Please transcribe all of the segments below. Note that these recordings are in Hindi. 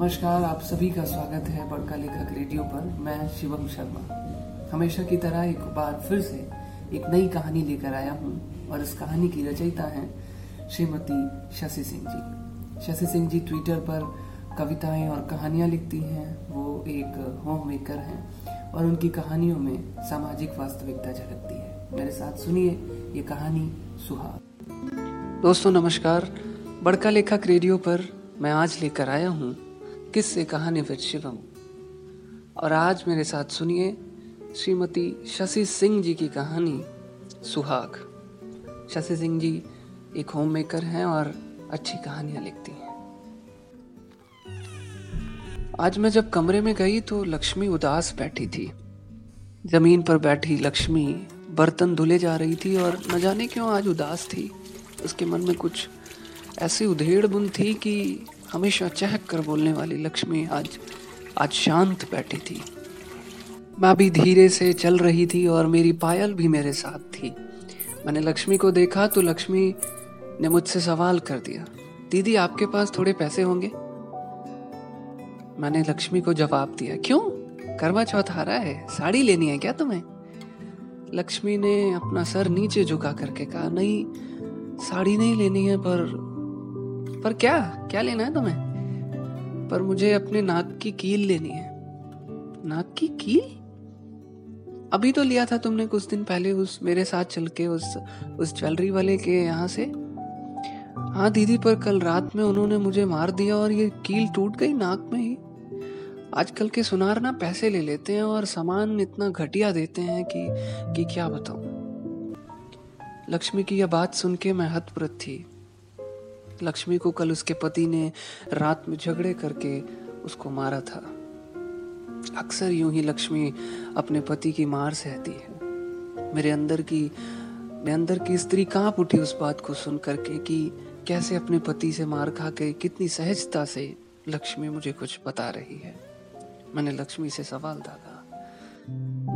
नमस्कार, आप सभी का स्वागत है बड़का लेखक रेडियो पर। मैं शिवम शर्मा। हमेशा की तरह एक बार फिर से एक नई कहानी लेकर आया हूँ और इस कहानी की रचयिता हैं श्रीमती शशि सिंह जी। शशि सिंह जी ट्विटर पर कविताएँ और कहानियाँ लिखती हैं। वो एक होम मेकर हैं और उनकी कहानियों में सामाजिक वास्तविकता झलकती है। मेरे साथ सुनिए ये कहानी सुहाग। दोस्तों, नमस्कार। बड़का लेखक रेडियो पर मैं आज लेकर आया हूँ किससे कहानी विद शिवम? और आज मेरे साथ सुनिए श्रीमती शशि सिंह जी की कहानी, सुहाग। शशि सिंह जी एक होम मेकर हैं और अच्छी कहानियाँ लिखती हैं। आज मैं जब कमरे में गई तो लक्ष्मी उदास बैठी थी। ज़मीन पर बैठी लक्ष्मी बर्तन धुले जा रही थी और न जाने क्यों आज उदास थी। उसके मन में कुछ ऐसी उधेड़ बुन थी कि हमेशा चहक कर बोलने वाली लक्ष्मी आज आज शांत बैठी थी। मैं भी धीरे से चल रही थी और मेरी पायल भी मेरे साथ थी। मैंने लक्ष्मी को देखा तो लक्ष्मी ने मुझसे सवाल कर दिया, दीदी, आपके पास थोड़े पैसे होंगे? मैंने लक्ष्मी को जवाब दिया, क्यों? करवा चौथ आ रहा है, साड़ी लेनी है क्या तुम्हें? लक्ष्मी ने अपना सर नीचे झुका करके कहा, नहीं, साड़ी नहीं लेनी है, पर पर क्या? क्या लेना है तुम्हें? पर मुझे अपने नाक की कील लेनी है। नाक की कील? अभी तो लिया था तुमने कुछ दिन पहले उस मेरे साथ चल के, उस उस ज्वेलरी वाले के यहाँ से। हाँ दीदी, पर कल रात में उन्होंने मुझे मार दिया और ये कील टूट गई नाक में ही। आजकल के सुनार ना पैसे ले लेते हैं और सामान इतना घटिया देते हैं कि कि क्या बताऊँ। लक्ष्मी की यह बात सुन के मैं हतप्रत थी। लक्ष्मी को कल उसके पति ने रात में झगड़े करके उसको मारा था। अक्सर यूँ ही लक्ष्मी अपने पति की मार सहती है। मेरे अंदर की, मेरे अंदर की स्त्री काँप उठी उस बात को सुन करके कि कैसे अपने पति से मार खा के कितनी सहजता से लक्ष्मी मुझे कुछ बता रही है। मैंने लक्ष्मी से सवाल डाला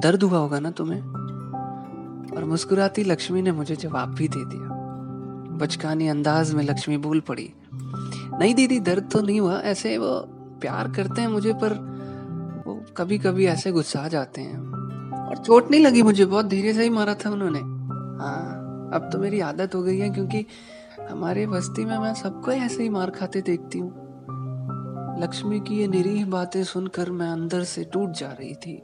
दर्द हुआ होगा ना तुम्हें? और मुस्कुराती लक्ष्मी ने मुझे जवाब भी दे दिया। बचकानी अंदाज में लक्ष्मी बोल पड़ी। नहीं दीदी, दर्द तो नहीं हुआ, ऐसे वो प्यार करते हैं मुझे, पर वो कभी कभी ऐसे गुस्सा जाते हैं। और चोट नहीं लगी मुझे, बहुत धीरे से ही मारा था उन्होंने। हाँ अब तो मेरी आदत हो गई है, क्योंकि हमारे बस्ती में मैं सबको ऐसे ही मार खाते देखती हूँ। लक्ष्मी की ये निरीह बातें सुनकर मैं अंदर से टूट जा रही थी।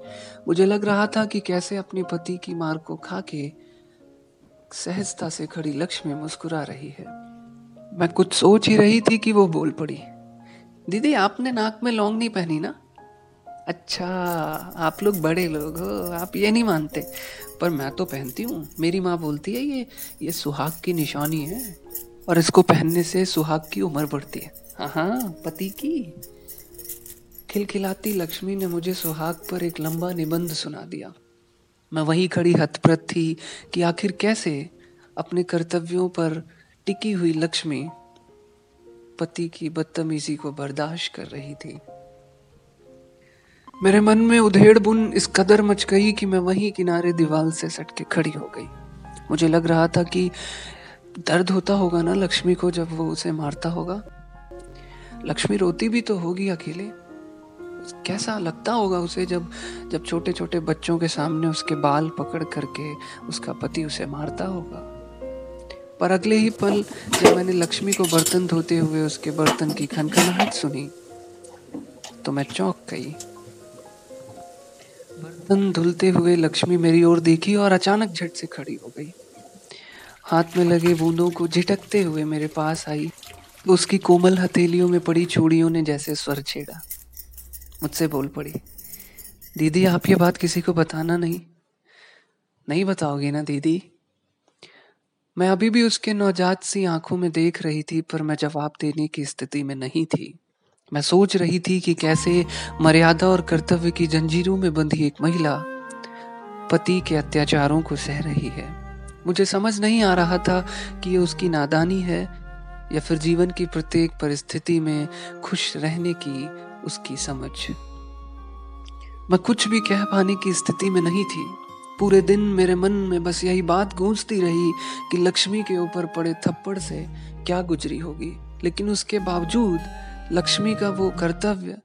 मुझे लग रहा था कि कैसे अपने पति की मार को खा के सहजता से खड़ी लक्ष्मी मुस्कुरा रही है। मैं कुछ सोच ही रही थी कि वो बोल पड़ी। दीदी, आपने नाक में लौंग नहीं पहनी ना? अच्छा आप लोग बड़े लोग हो, आप ये नहीं मानते। पर मैं तो पहनती हूँ। मेरी माँ बोलती है, ये ये सुहाग की निशानी है। और इसको पहनने से सुहाग की उम्र बढ़ती है। हाँ हाँ पति की। खिलखिलाती लक्ष्मी ने मुझे सुहाग पर एक लंबा निबंध सुना दिया। मैं वहीं खड़ी हतप्रत थी कि आखिर कैसे अपने कर्तव्यों पर टिकी हुई लक्ष्मी पति की बदतमीजी को बर्दाश्त कर रही थी। मेरे मन में उधेड़ बुन इस कदर मच गई कि मैं वहीं किनारे दीवार से सट के खड़ी हो गई। मुझे लग रहा था कि दर्द होता होगा ना लक्ष्मी को जब वो उसे मारता होगा। लक्ष्मी रोती भी तो होगी अकेले। कैसा लगता होगा उसे जब जब छोटे छोटे बच्चों के सामने उसके बाल पकड़ करके उसका पति उसे मारता होगा? पर अगले ही पल जब मैंने लक्ष्मी को बर्तन धोते हुए उसके बर्तन की खनखनाहट सुनी तो मैं चौंक गई। बर्तन धुलते हुए लक्ष्मी मेरी ओर देखी और अचानक झट से खड़ी हो गई। हाथ में लगे बूंदों को झिटकते हुए मेरे पास आई। उसकी कोमल हथेलियों में पड़ी चूड़ियों ने जैसे स्वर छेड़ा। मुझसे बोल पड़ी। दीदी, आप ये बात किसी को बताना नहीं। नहीं बताओगे ना दीदी? मैं अभी भी उसके नवजात सी आँखों में देख रही थी, पर मैं जवाब देने की स्थिति में नहीं थी। मैं सोच रही थी कि कैसे मर्यादा और कर्तव्य की जंजीरों में बंधी एक महिला पति के अत्याचारों को सह रही है। मुझे समझ नहीं आ रहा था कि ये उसकी नादानी है या फिर जीवन की प्रत्येक परिस्थिति में खुश रहने की उसकी समझ। मैं कुछ भी कह पाने की स्थिति में नहीं थी। पूरे दिन मेरे मन में बस यही बात गूंजती रही कि लक्ष्मी के ऊपर पड़े थप्पड़ से क्या गुजरी होगी। लेकिन उसके बावजूद लक्ष्मी का वो कर्तव्य,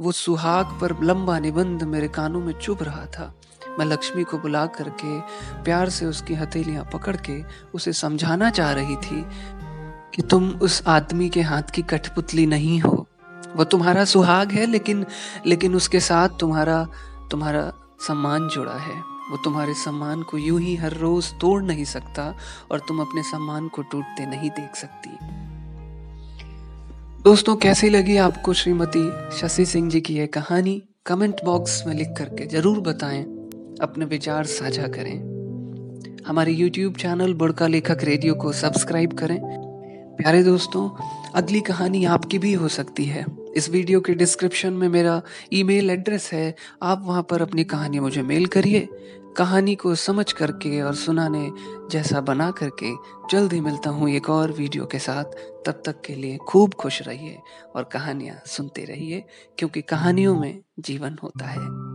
वो सुहाग पर लंबा निबंध मेरे कानों में चुभ रहा था। मैं लक्ष्मी को बुला करके प्यार से उसकी हथेलियाँ पकड़ के उसे समझाना चाह रही थी कि तुम उस आदमी के हाथ की कठपुतली नहीं हो। वो तुम्हारा सुहाग है, लेकिन लेकिन उसके साथ तुम्हारा तुम्हारा सम्मान जुड़ा है। वो तुम्हारे सम्मान को यूँ ही हर रोज तोड़ नहीं सकता और तुम अपने सम्मान को टूटते नहीं देख सकती। दोस्तों, कैसी लगी आपको श्रीमती शशि सिंह जी की यह कहानी? कमेंट बॉक्स में लिख करके ज़रूर बताएँ। अपने विचार साझा करें। हमारे YouTube चैनल बुड़का लेखक रेडियो को सब्सक्राइब करें। प्यारे दोस्तों, अगली कहानी आपकी भी हो सकती है। इस वीडियो के डिस्क्रिप्शन में मेरा ईमेल एड्रेस है। आप वहाँ पर अपनी कहानी मुझे मेल करिए। कहानी को समझ करके और सुनाने जैसा बना करके जल्द ही मिलता हूँ एक और वीडियो के साथ। तब तक के लिए खूब खुश रहिए और कहानियाँ सुनते रहिए, क्योंकि कहानियों में जीवन होता है।